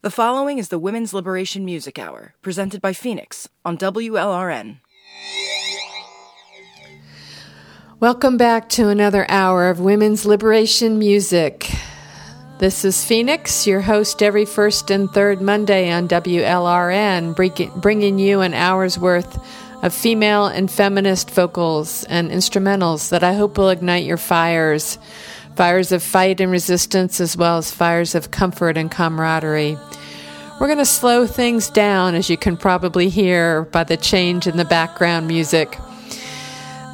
The following is the Women's Liberation Music Hour, presented by Phoenix on WLRN. Welcome back to another hour of Women's Liberation Music. This is Phoenix, your host every first and third Monday on WLRN, bringing you an hour's worth of female and feminist vocals and instrumentals that I hope will ignite your fires fires of fight and resistance, as well as fires of comfort and camaraderie. We're going to slow things down, as you can probably hear by the change in the background music.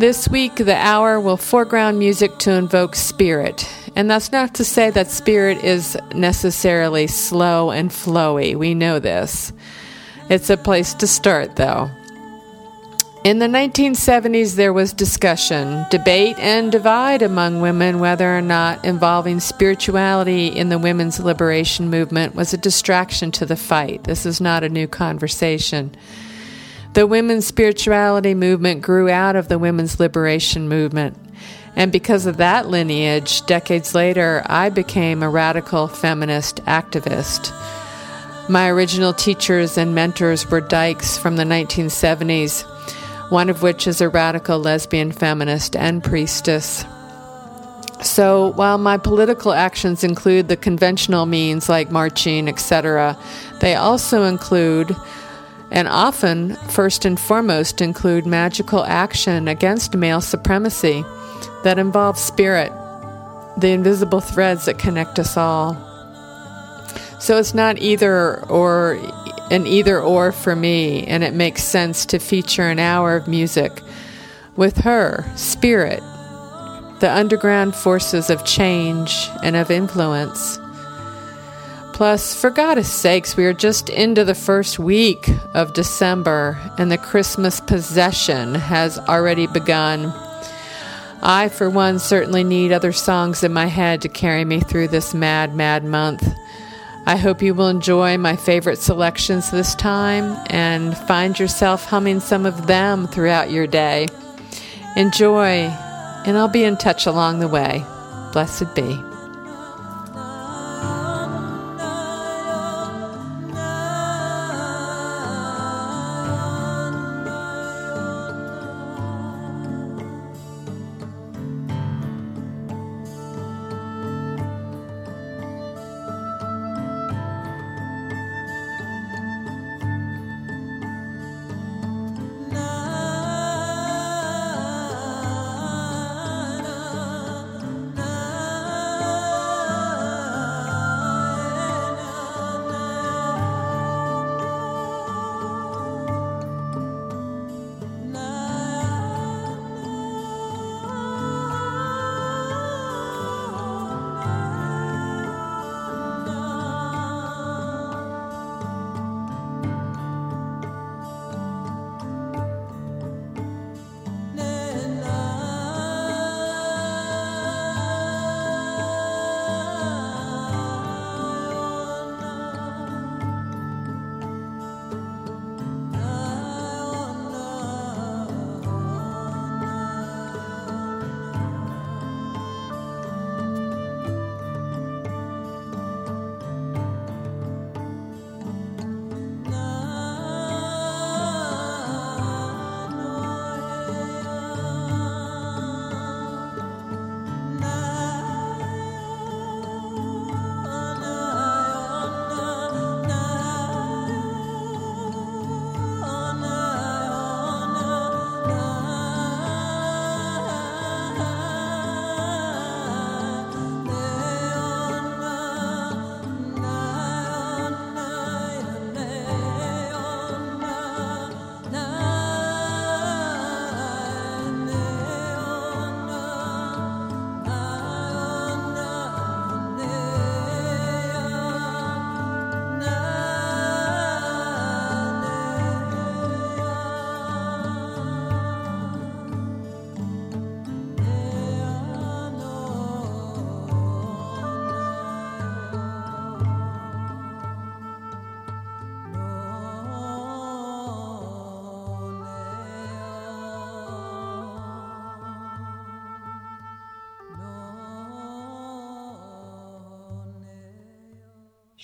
This week, the hour will foreground music to invoke spirit. And that's not to say that spirit is necessarily slow and flowy. We know this. It's a place to start, though. In the 1970s, there was discussion, debate, and divide among women whether or not involving spirituality in the women's liberation movement was a distraction to the fight. This is not a new conversation. The women's spirituality movement grew out of the women's liberation movement. And because of that lineage, decades later, I became a radical feminist activist. My original teachers and mentors were dykes from the 1970s one of which is a radical lesbian feminist and priestess. So, while my political actions include the conventional means like marching, etc., they also include, and often, first and foremost, include magical action against male supremacy that involves spirit, the invisible threads that connect us all. So, it's not either or an either or for me, and it makes sense to feature an hour of music with her, Spirit, the underground forces of change and of influence. Plus, for God's sakes, we are just into the first week of December, and the Christmas possession has already begun. I, for one, certainly need other songs in my head to carry me through this mad, mad month. I hope you will enjoy my favorite selections this time and find yourself humming some of them throughout your day. Enjoy, and I'll be in touch along the way. Blessed be.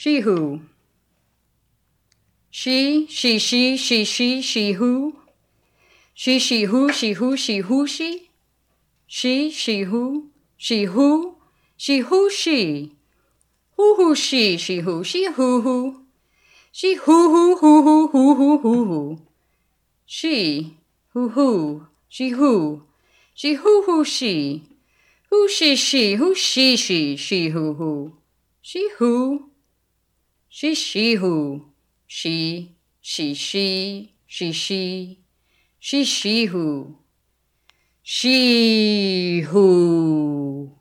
She who. She, she, she, she, she, she who. She, she, who, she, who, she, who, she. She, she, who, she, who, she, who, she. Who, who, she, she, who, she, who, who. She, who, who, who, who, who, who, who, who. She, who, who, she, who. She, who, who, she. Who, she, she, who, she, she, she, who, who. She, who. She, she, who. She, she, she, she, she. She, she, who. She, who.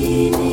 Sine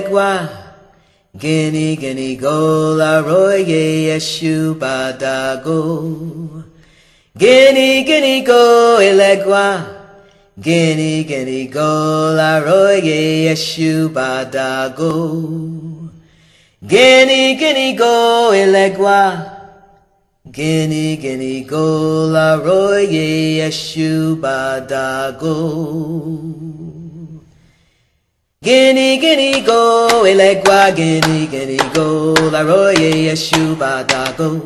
go, elegua. Guinea, guinea, go, la roye, yeshu, badago. Guinea, guinea, go, elegua. Guinea, guinea, go, la roye, yeshu, badago. Guinea, guinea, go, elegua. Guinea, guinea, go, la roye, yeshu, badago. Guinea, guinea, go, elegua, guinea, guinea, go, la roye, yeshu, badago.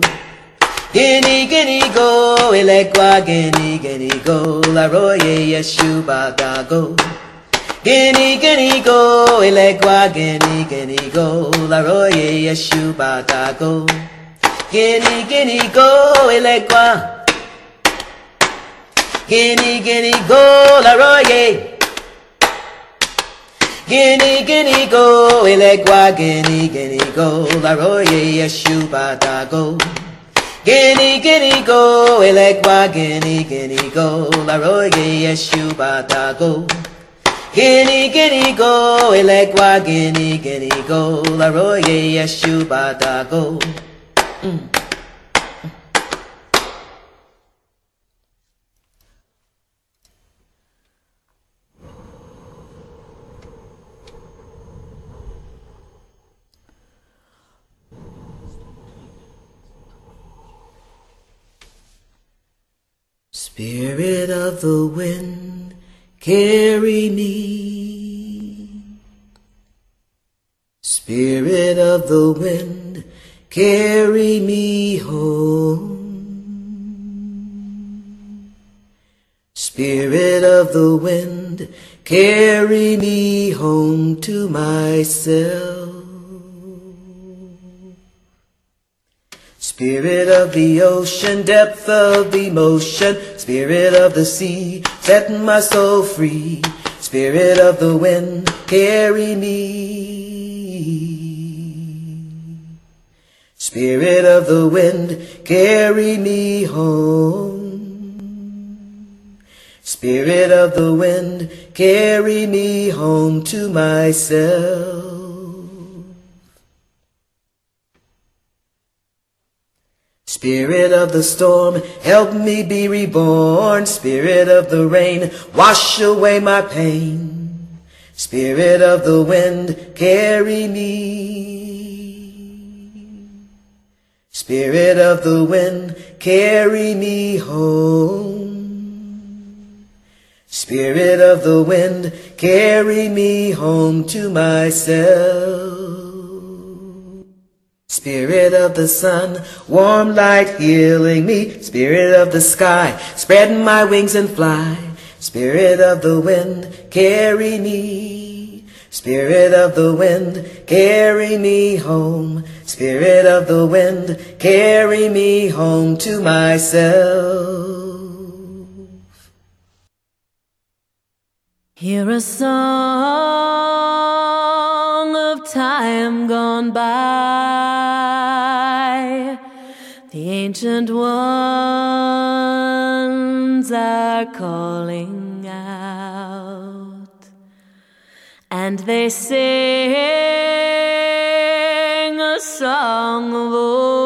Guinea, guinea, go, elegua, guinea, guinea, go, la roye, yeshu, badago. Guinea, guinea, go, elegua, guinea, guinea, go, la roye, badago. Guinea, guinea, go, elegua. Guinea, guinea, go, la roye. Guinea, guinea, go, elegua, guinea, guinea, go, la roye, yeshu, badago. Guinea, guinea, go, elegua, guinea, guinea, go, la roye, yeshu, badago. Guinea, guinea, go, elegua, guinea, guinea, go, la roye, yeshu, badago. Mm. Spirit of the wind, carry me. Spirit of the wind, carry me home. Spirit of the wind, carry me home to myself. Spirit of the ocean, depth of emotion, spirit of the sea, setting my soul free. Spirit of the wind, carry me. Spirit of the wind, carry me home. Spirit of the wind, carry me home to myself. Spirit of the storm, help me be reborn. Spirit of the rain, wash away my pain. Spirit of the wind, carry me. Spirit of the wind, carry me home. Spirit of the wind, carry me home to myself. Spirit of the sun, warm light healing me. Spirit of the sky, spread my wings and fly. Spirit of the wind, carry me. Spirit of the wind, carry me home. Spirit of the wind, carry me home to myself. Hear a song time gone by. The ancient ones are calling out, and they sing a song of old,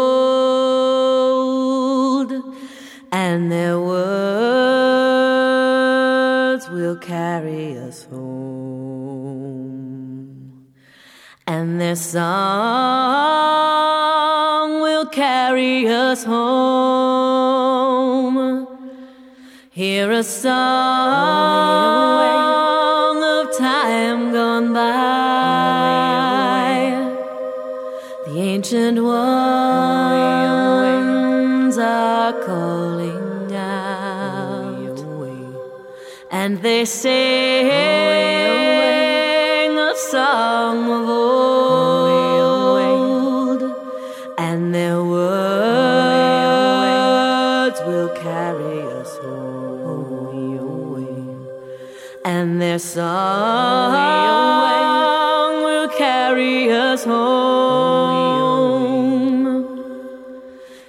and song will carry us home. Hear a song of time gone by. The ancient ones are calling out, and they sing a song of song will carry us home.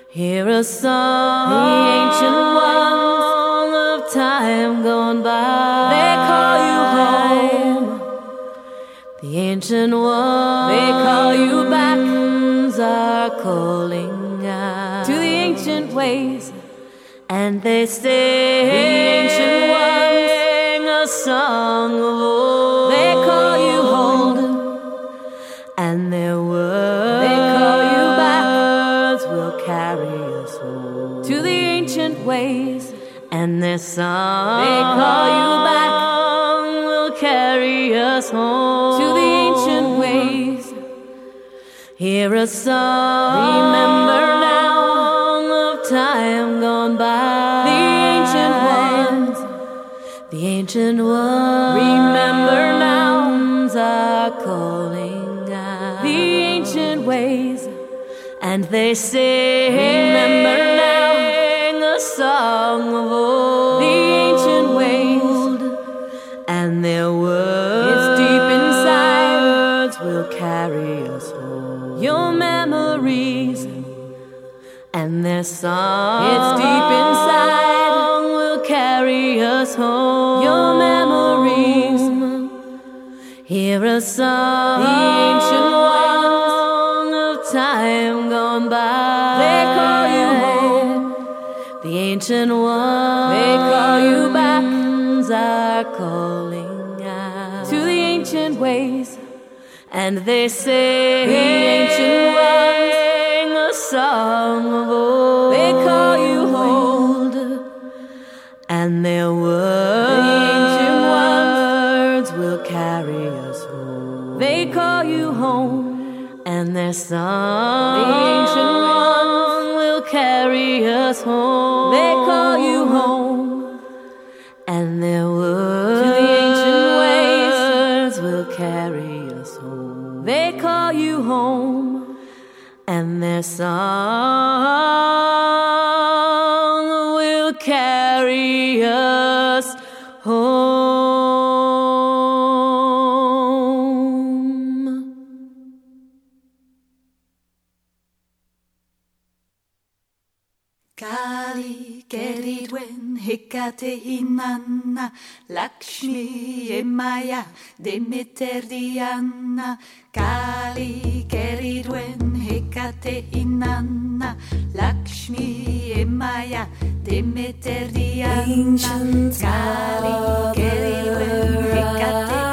Hear a song, the ancient one of time gone by. They call you home. The ancient ones, they call you back, are calling out to the ancient ways, and they say, their song, they call you back, will carry us home to the ancient ways. Hear a song, remember now. Of time gone by. The ancient ones, the ancient ones, remember now. Are calling out. The ancient ways, and they say, remember now. a song of old. Their song, it's deep inside, will carry us home. Your memories, hear a song, the ancient one of time gone by. They call you home. The ancient ones, they call you back, are calling out. To the ancient ways, and they say, the ancient ones a song of old. They call you hold, and their words, the ancient words, will carry us home. They call you home, and their song, the ancient one, will carry us home. And keridwen hekate Inanna Lakshmi emaya Demeter Diana Kali keridwen hekate Inanna Lakshmi emaya Demeter Diana Kali keridwen hekate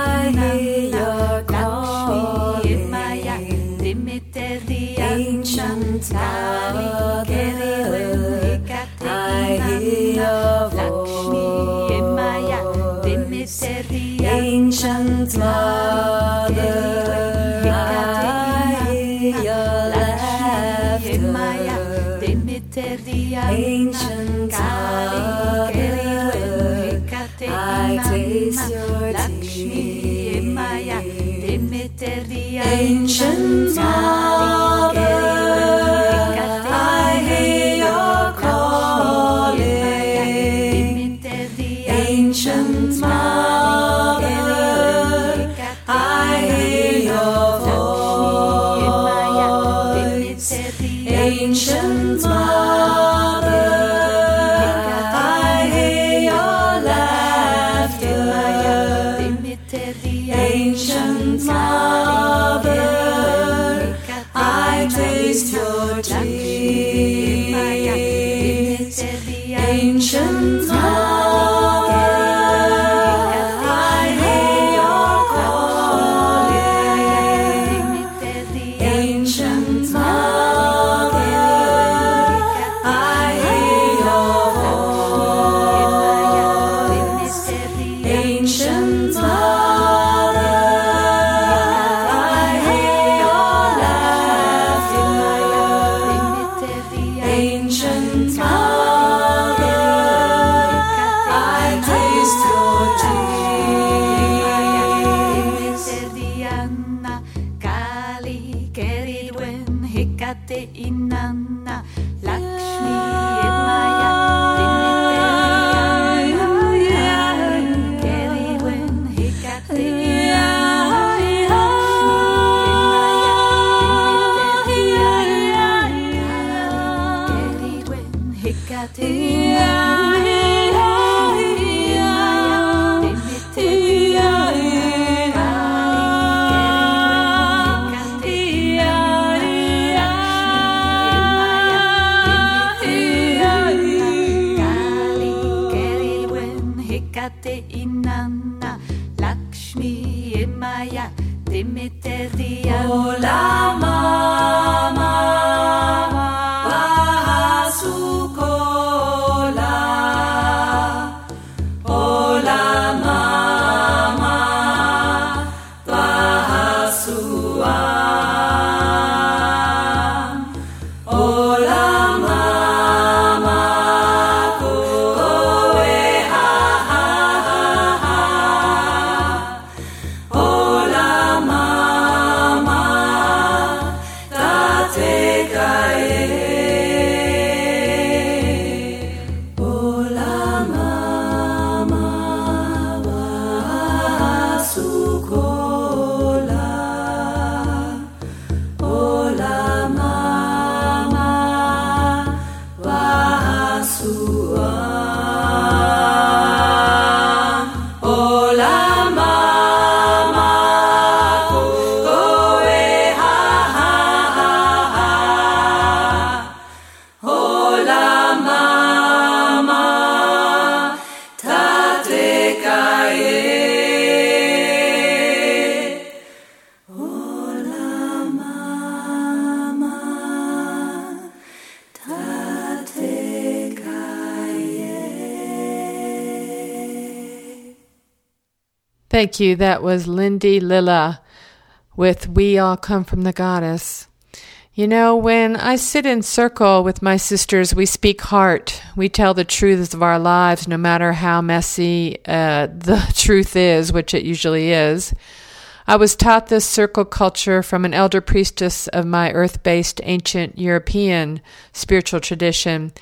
Thank you. That was Lindy Lilla with We All Come from the Goddess. You know, when I sit in circle with my sisters, we speak heart. We tell the truths of our lives, no matter how messy uh, the truth is, which it usually is. I was taught this circle culture from an elder priestess of my earth based ancient European spiritual tradition.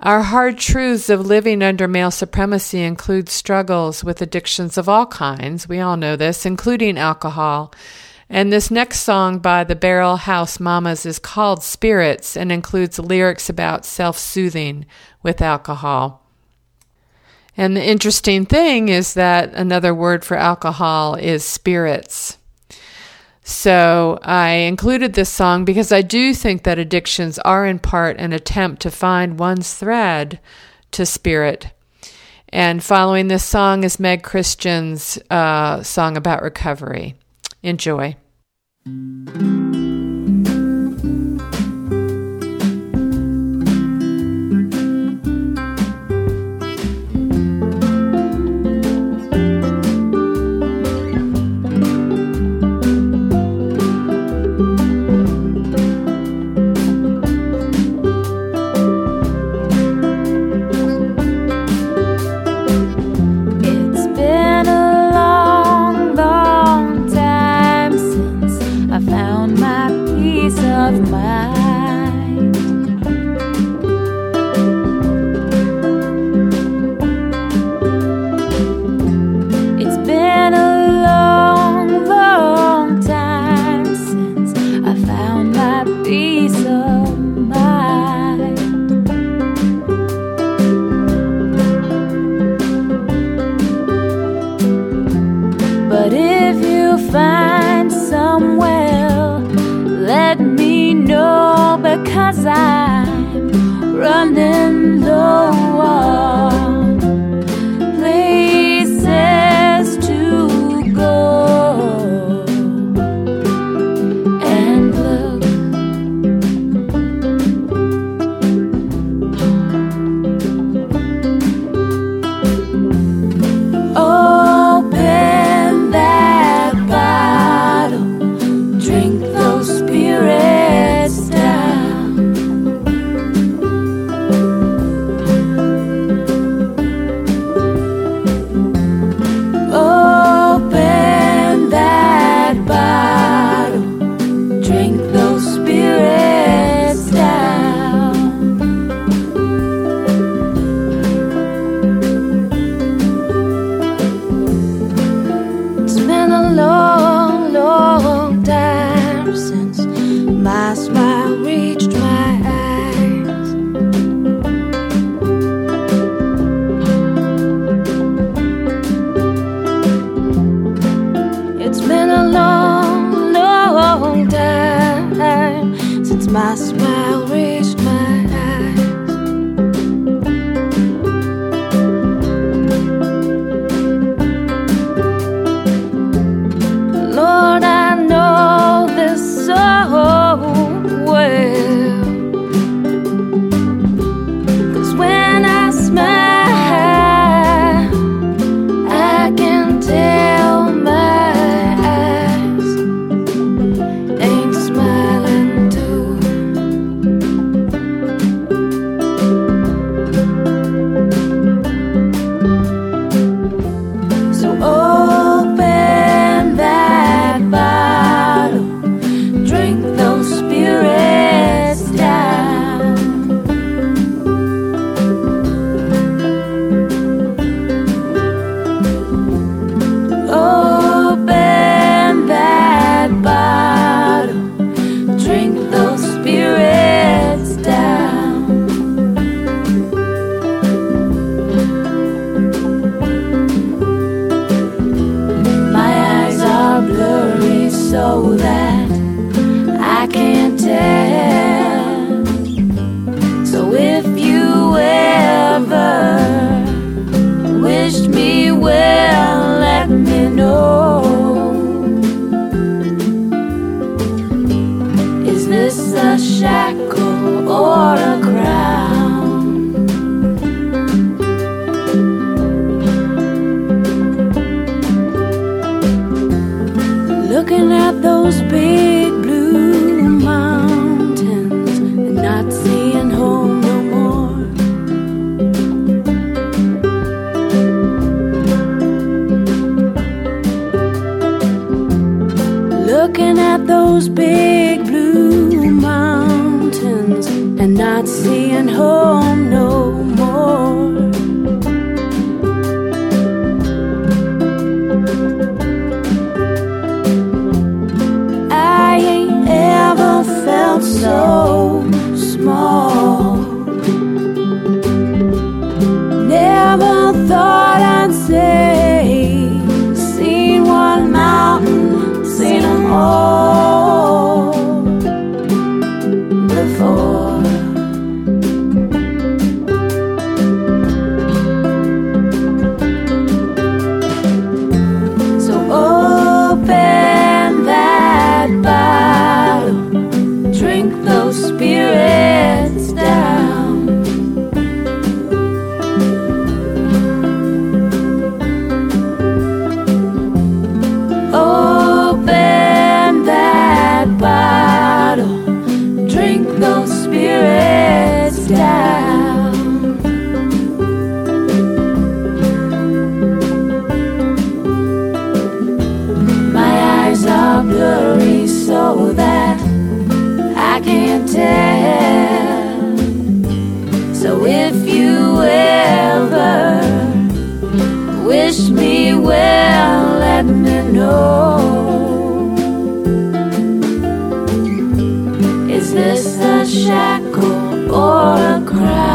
Our hard truths of living under male supremacy include struggles with addictions of all kinds. We all know this, including alcohol. And this next song by the Barrel House Mamas is called Spirits and includes lyrics about self soothing with alcohol. And the interesting thing is that another word for alcohol is spirits. So I included this song because I do think that addictions are in part an attempt to find one's thread to spirit. And following this song is Meg Christian's uh, song about recovery. Enjoy. This a shackle or a crown?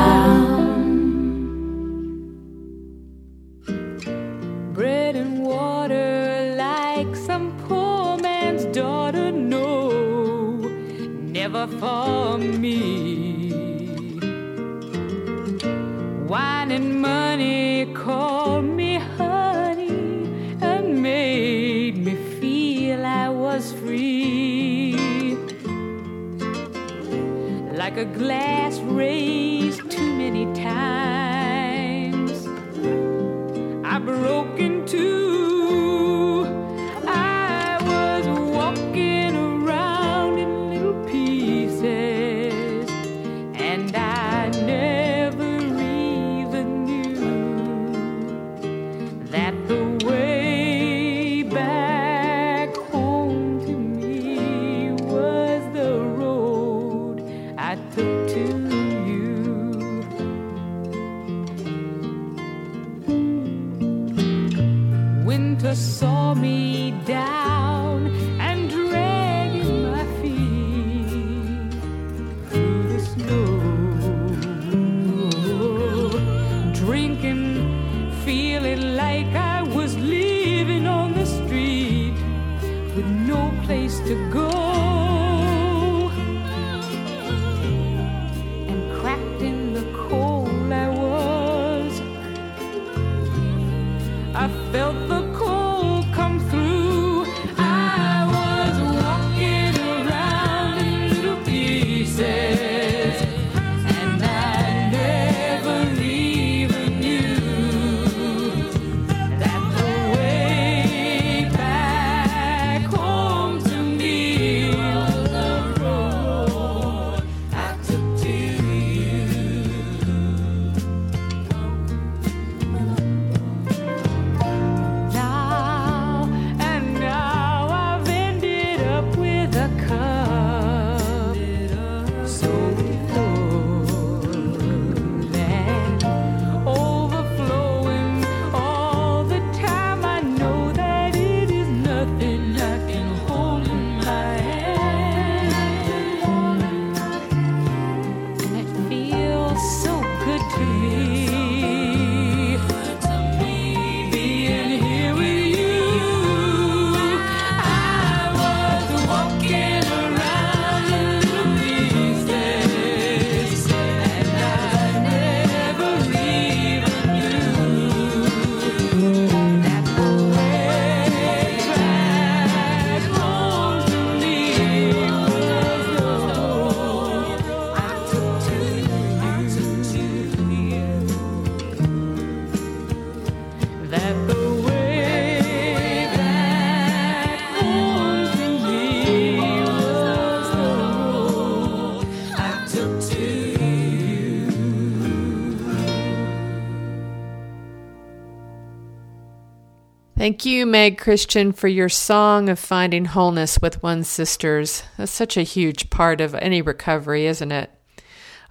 Thank you, Meg Christian, for your song of finding wholeness with one's sisters. That's such a huge part of any recovery, isn't it?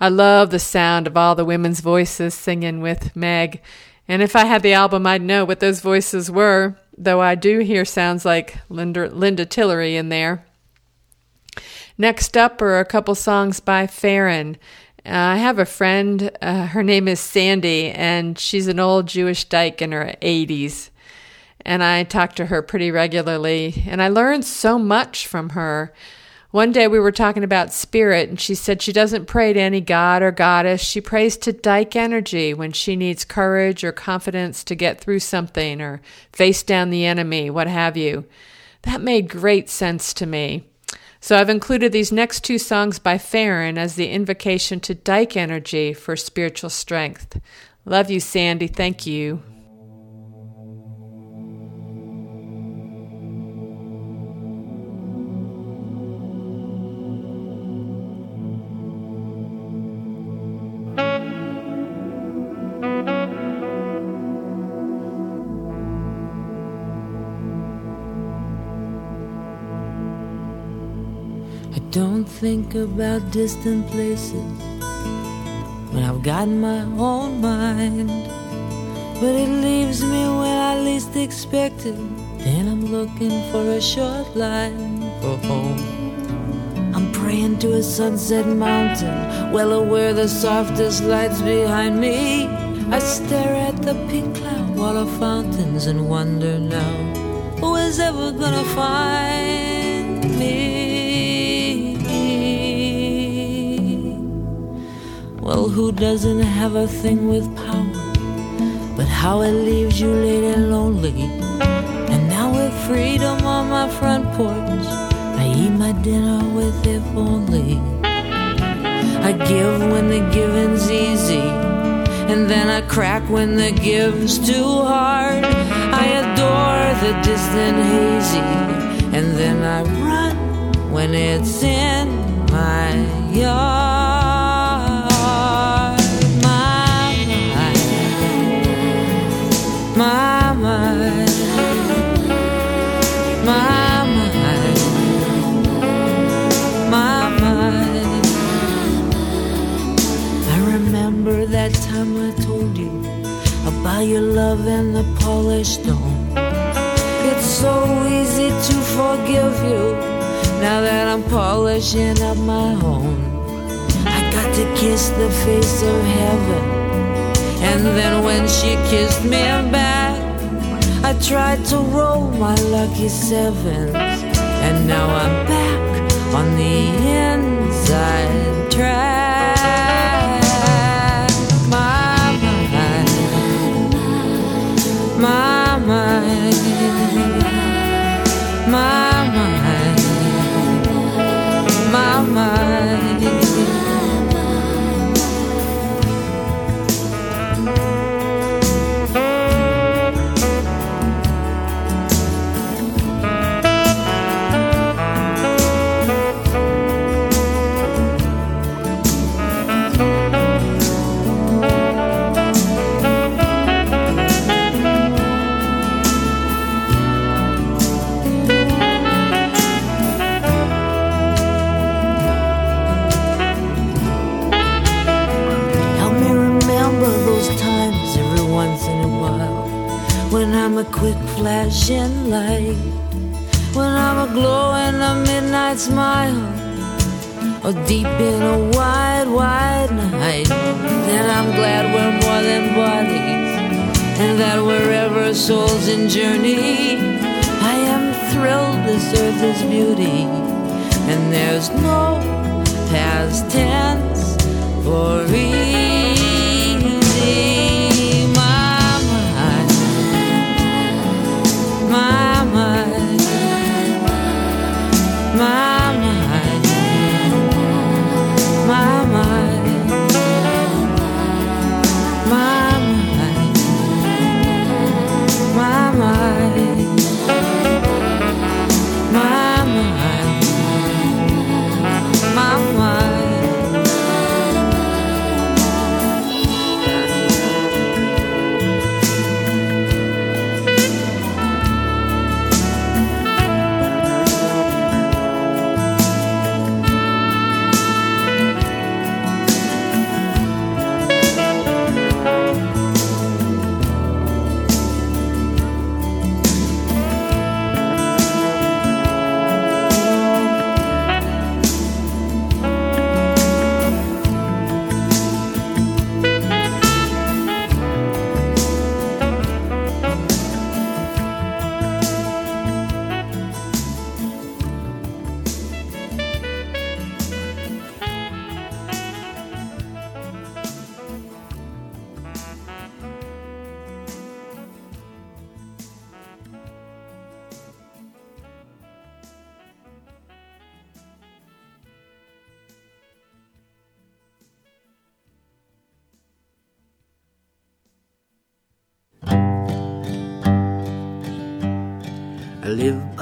I love the sound of all the women's voices singing with Meg. And if I had the album, I'd know what those voices were, though I do hear sounds like Linda, Linda Tillery in there. Next up are a couple songs by Ferron. Uh, I have a friend, uh, her name is Sandy, and she's an old Jewish dyke in her 80s and I talk to her pretty regularly, and I learned so much from her. One day we were talking about spirit, and she said she doesn't pray to any god or goddess. She prays to Dyke energy when she needs courage or confidence to get through something or face down the enemy, what have you. That made great sense to me. So I've included these next two songs by Ferron as the invocation to Dyke energy for spiritual strength. Love you, Sandy. Thank you. About distant places when I've got my own mind. But it leaves me when I least expect it. Then I'm looking for a short line for home. I'm praying to a sunset mountain, well aware the softest lights behind me. I stare at the pink cloud water fountains and wonder now who is ever gonna find me. Who doesn't have a thing with power? But how it leaves you late and lonely. And now with freedom on my front porch, I eat my dinner with if only. I give when the giving's easy, and then I crack when the give's too hard. I adore the distant hazy, and then I run when it's in my yard. My mind, my mind, my mind. I remember that time I told you about your love and the polished stone. It's so easy to forgive you now that I'm polishing up my home. I got to kiss the face of heaven. And then when she kissed me back, I tried to roll my lucky sevens. And now I'm back on the or deep in a wide, wide night. Then I'm glad we're more than bodies, and that wherever souls in journey, I am thrilled this earth is beauty, and there's no past tense for.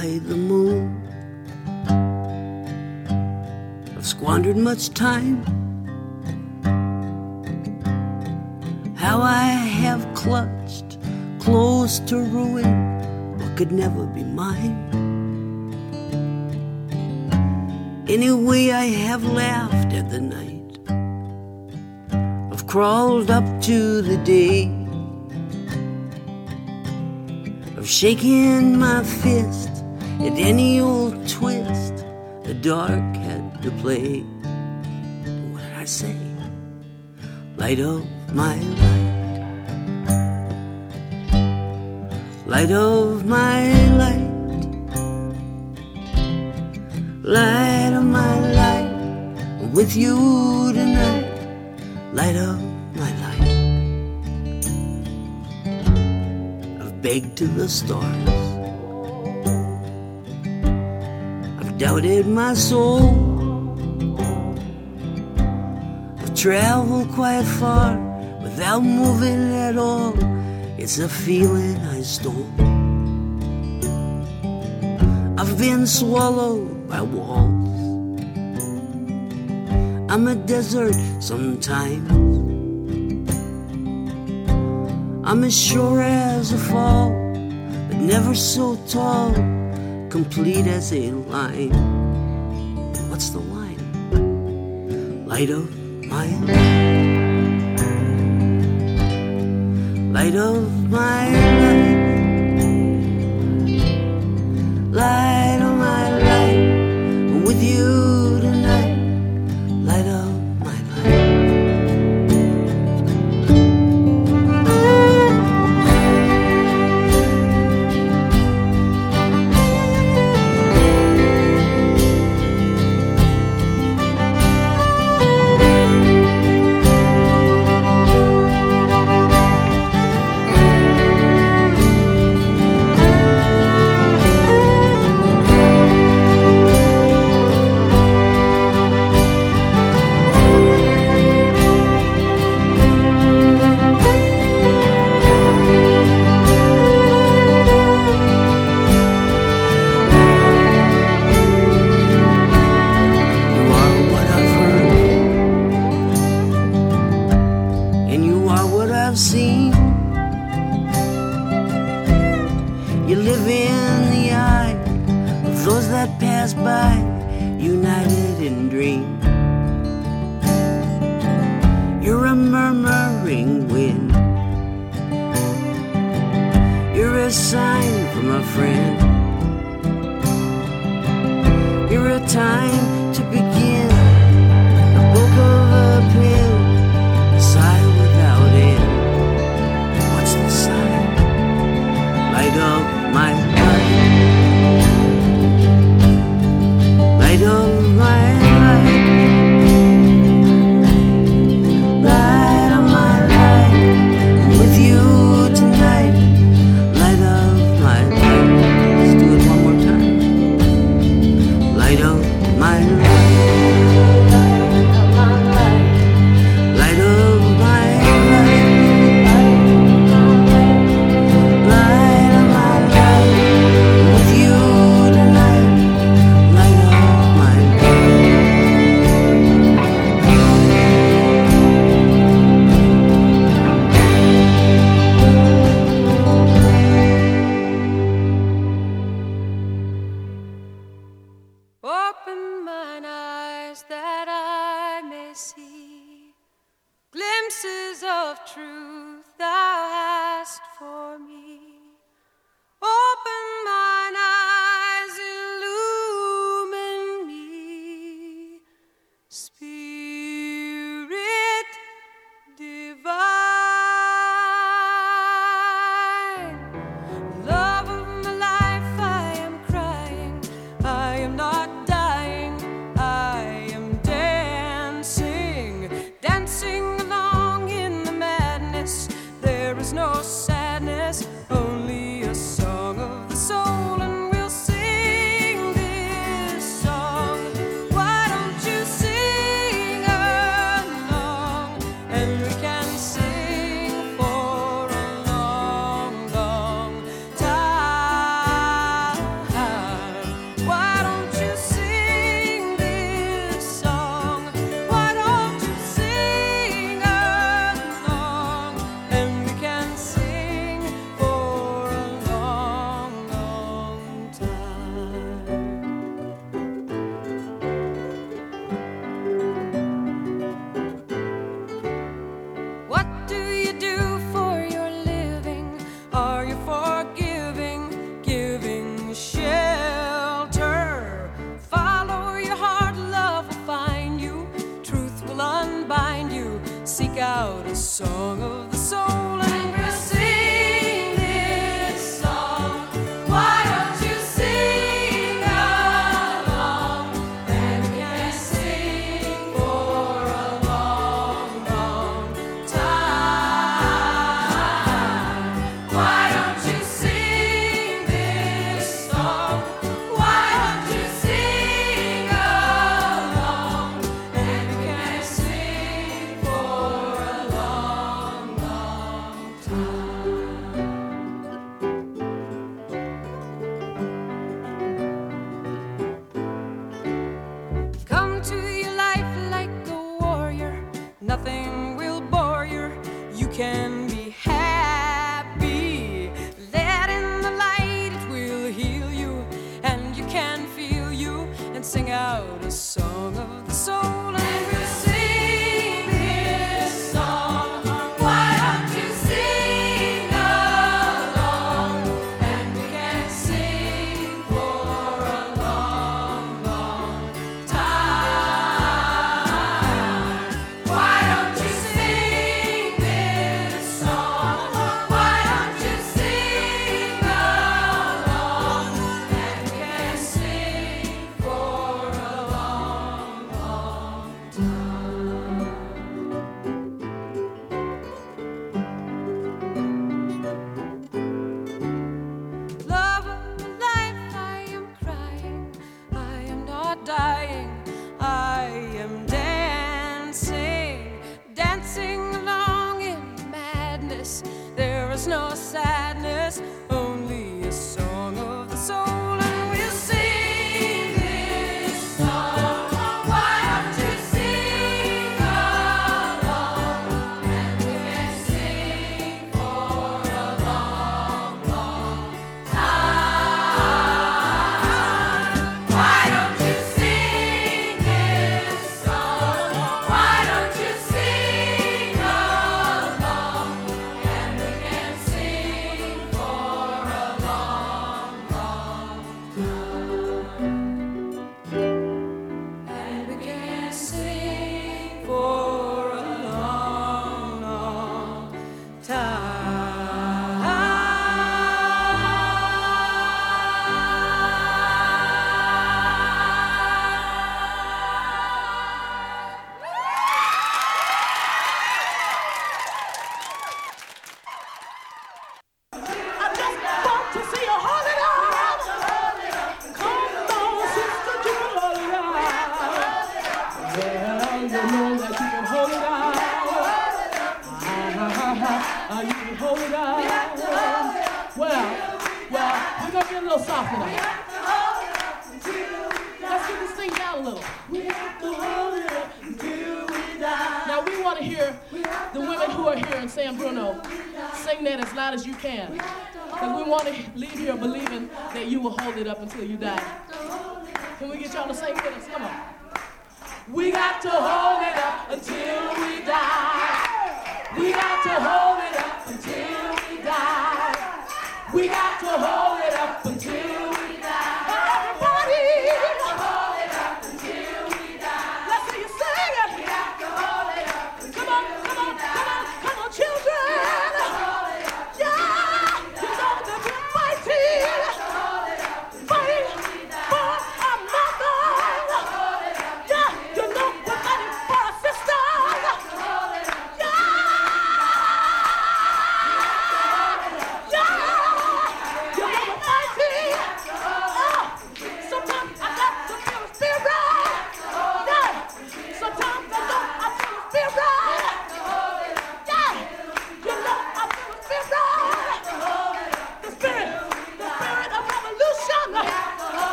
By the moon. I've squandered much time. How I have clutched close to ruin what could never be mine. Anyway, I have laughed at the night. I've crawled up to the day. I've shaken my fist at any old twist the dark had to play. What did I say? Light of my light. Light of my light. Light of my light. With you tonight. Light of my light. I've begged to the stars. Doubted my soul. I've traveled quite far without moving at all. It's a feeling I stole. I've been swallowed by walls. I'm a desert sometimes. I'm as sure as a fall, but never so tall, complete as a line. What's the line? Light of my light. Of my light. Light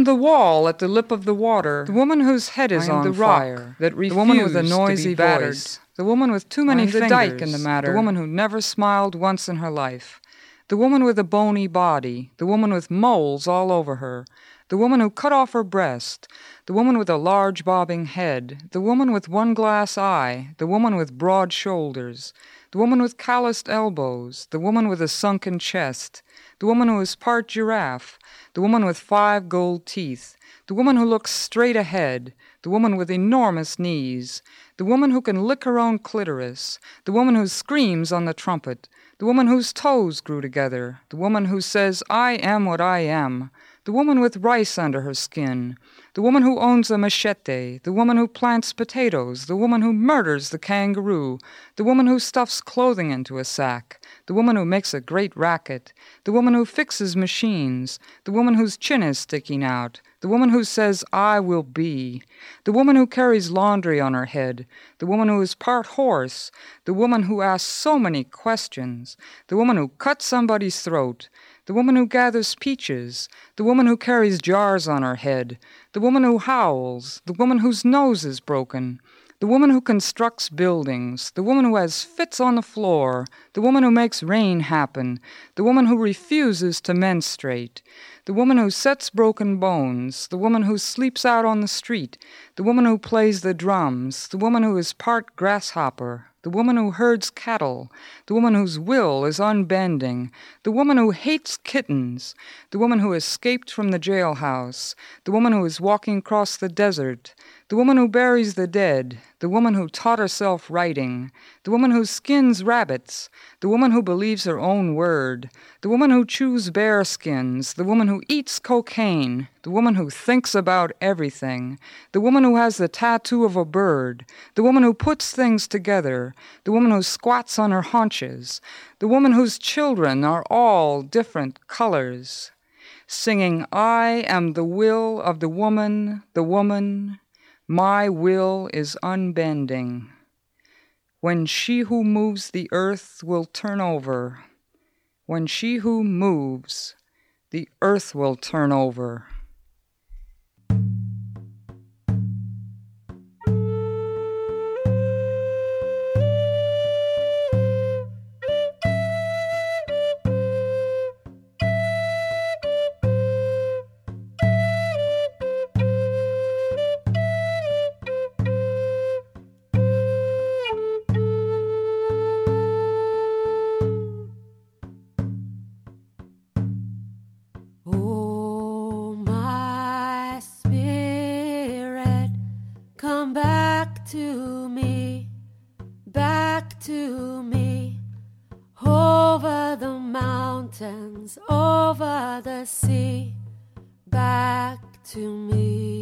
am the wall at the lip of the water, the woman whose head is on the fire, that the woman with a noisy voice, the woman with too many fingers, the dike in the matter, the woman who never smiled once in her life, the woman with a bony body, the woman with moles all over her, the woman who cut off her breast, the woman with a large bobbing head, the woman with one glass eye, the woman with broad shoulders, the woman with calloused elbows, the woman with a sunken chest, the woman who is part giraffe, the woman with five gold teeth, the woman who looks straight ahead, the woman with enormous knees, the woman who can lick her own clitoris, the woman who screams on the trumpet, the woman whose toes grew together, the woman who says, I am what I am, the woman with rice under her skin, the woman who owns a machete, the woman who plants potatoes, the woman who murders the kangaroo, the woman who stuffs clothing into a sack, the woman who makes a great racket, the woman who fixes machines, the woman whose chin is sticking out, the woman who says, I will be, the woman who carries laundry on her head, the woman who is part horse, the woman who asks so many questions, the woman who cuts somebody's throat, the woman who gathers peaches, the woman who carries jars on her head, the woman who howls, the woman whose nose is broken, the woman who constructs buildings, the woman who has fits on the floor, the woman who makes rain happen, the woman who refuses to menstruate, the woman who sets broken bones, the woman who sleeps out on the street, the woman who plays the drums, the woman who is part grasshopper, the woman who herds cattle, the woman whose will is unbending, the woman who hates kittens, the woman who escaped from the jailhouse, the woman who is walking across the desert, the woman who buries the dead, the woman who taught herself writing, the woman who skins rabbits, the woman who believes her own word, the woman who chews bear skins, the woman who eats cocaine, the woman who thinks about everything, the woman who has the tattoo of a bird, the woman who puts things together, the woman who squats on her haunches, the woman whose children are all different colors, singing, I am the will of the woman, the woman, my will is unbending. When she who moves the earth will turn over, when she who moves, the earth will turn over. To me, over the mountains, over the sea, back to me.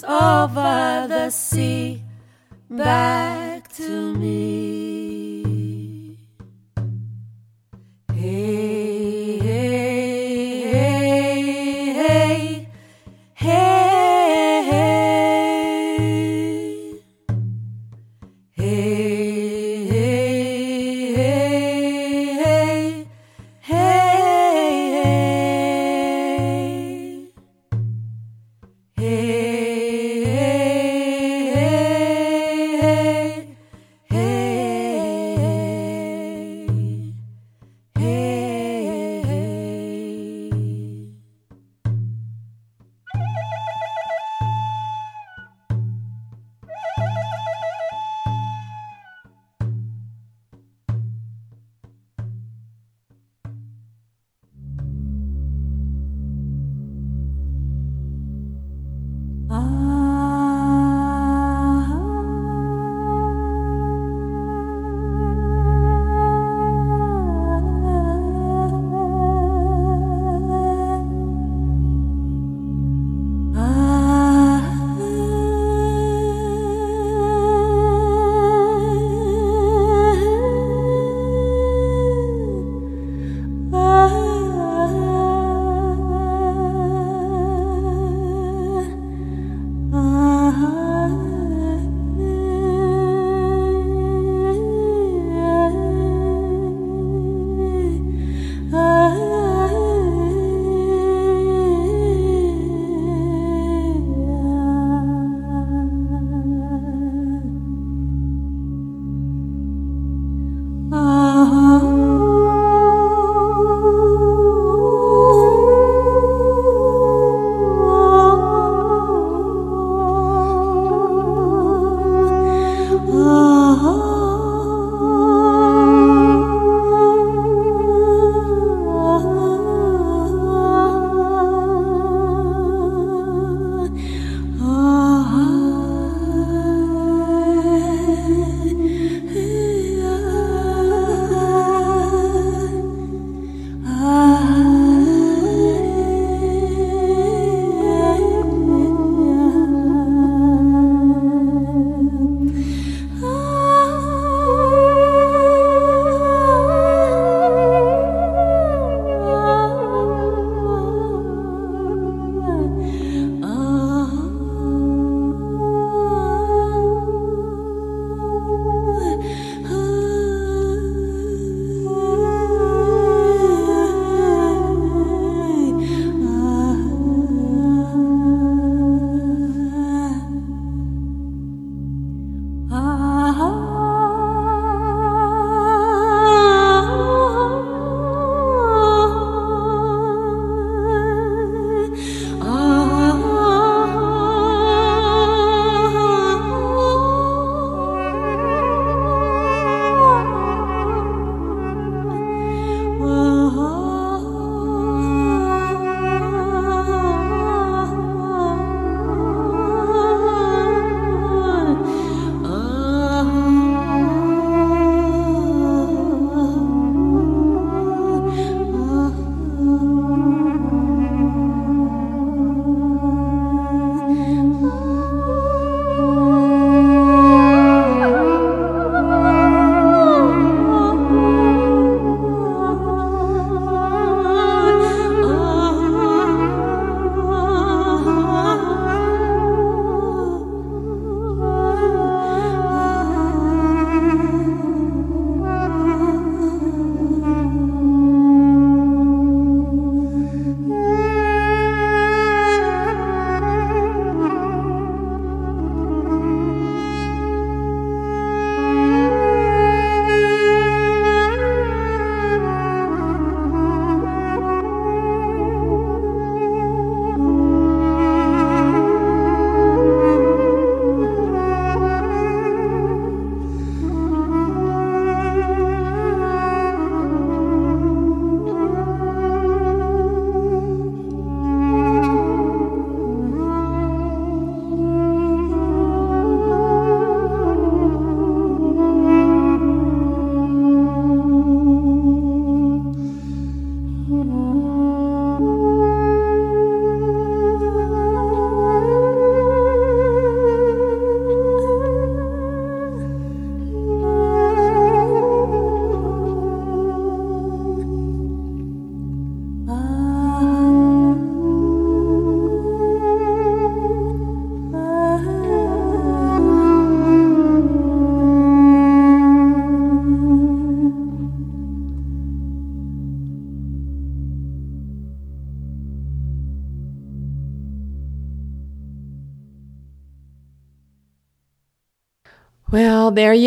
Over the sea, back to me.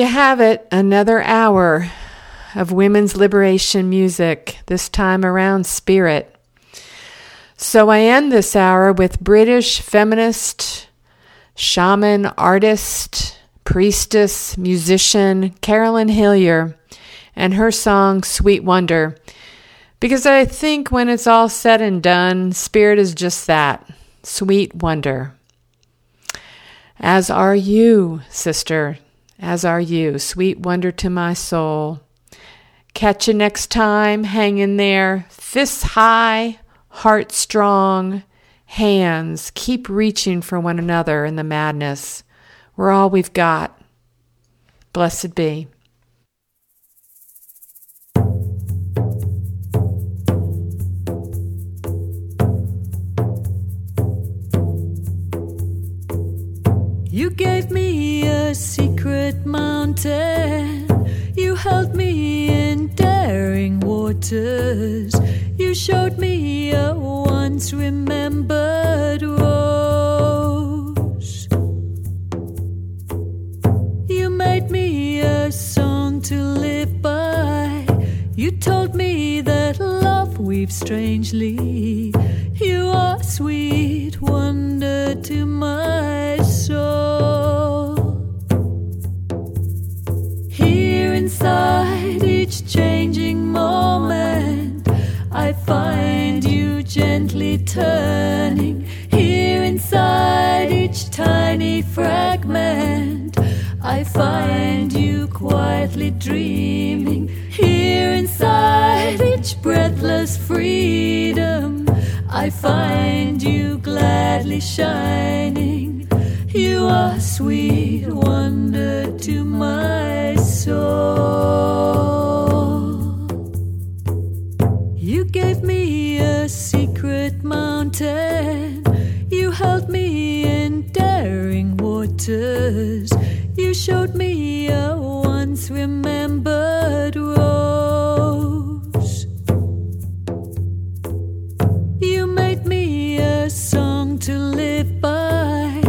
You have it. Another hour of women's liberation music, this time around spirit. So I end this hour with British feminist, shaman, artist, priestess, musician Carolyn Hillier and her song Sweet Wonder. Because I think when it's all said and done, spirit is just that sweet wonder. As are you, sister, as are you, sweet wonder to my soul. Catch you next time. Hang in there. Fists high, heart strong, hands. Keep reaching for one another in the madness. We're all we've got. Blessed be. You gave me a mountain. You held me in daring waters. You showed me a once remembered rose. You made me a song to live by. You told me that love weaves strangely. You are sweet wonder to my fragment, I find you quietly dreaming. Here inside each breathless freedom, I find you gladly shining. You are sweet wonder to my soul. You gave me a secret mountain. Waters. You showed me a once remembered rose. You made me a song to live by.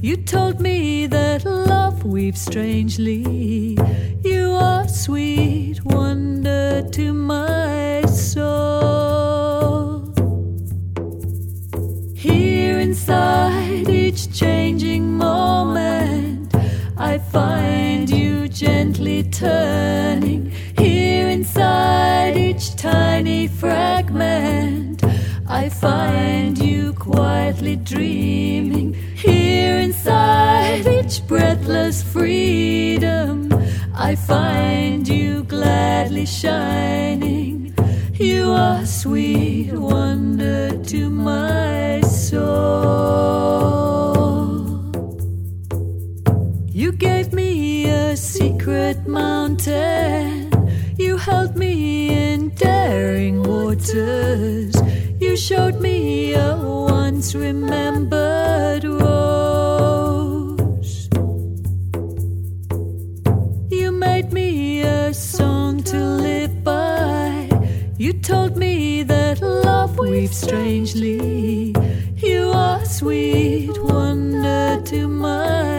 You told me that love weaves strangely. You are sweet wonder to my soul. Here inside changing moment, I find you gently turning. Here inside each tiny fragment, I find you quietly dreaming. Here inside each breathless freedom, I find you gladly shining. You are sweet wonder to my secret mountain. You held me in daring waters. You showed me a once remembered rose. You made me a song to live by. You told me that love weaves strangely. You are sweet wonder to my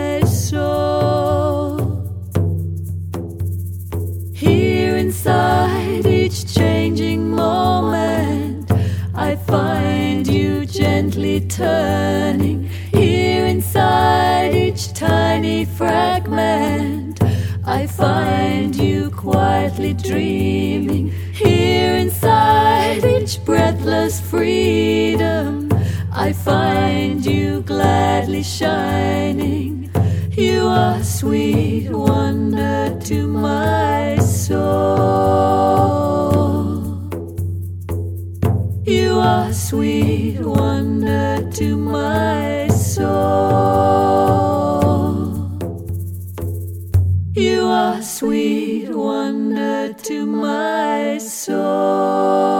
inside each changing moment, I find you gently turning. Here inside each tiny fragment, I find you quietly dreaming. Here inside each breathless freedom, I find you gladly shining. You are sweet wonder to my You are sweet wonder to my soul. You are sweet wonder to my soul.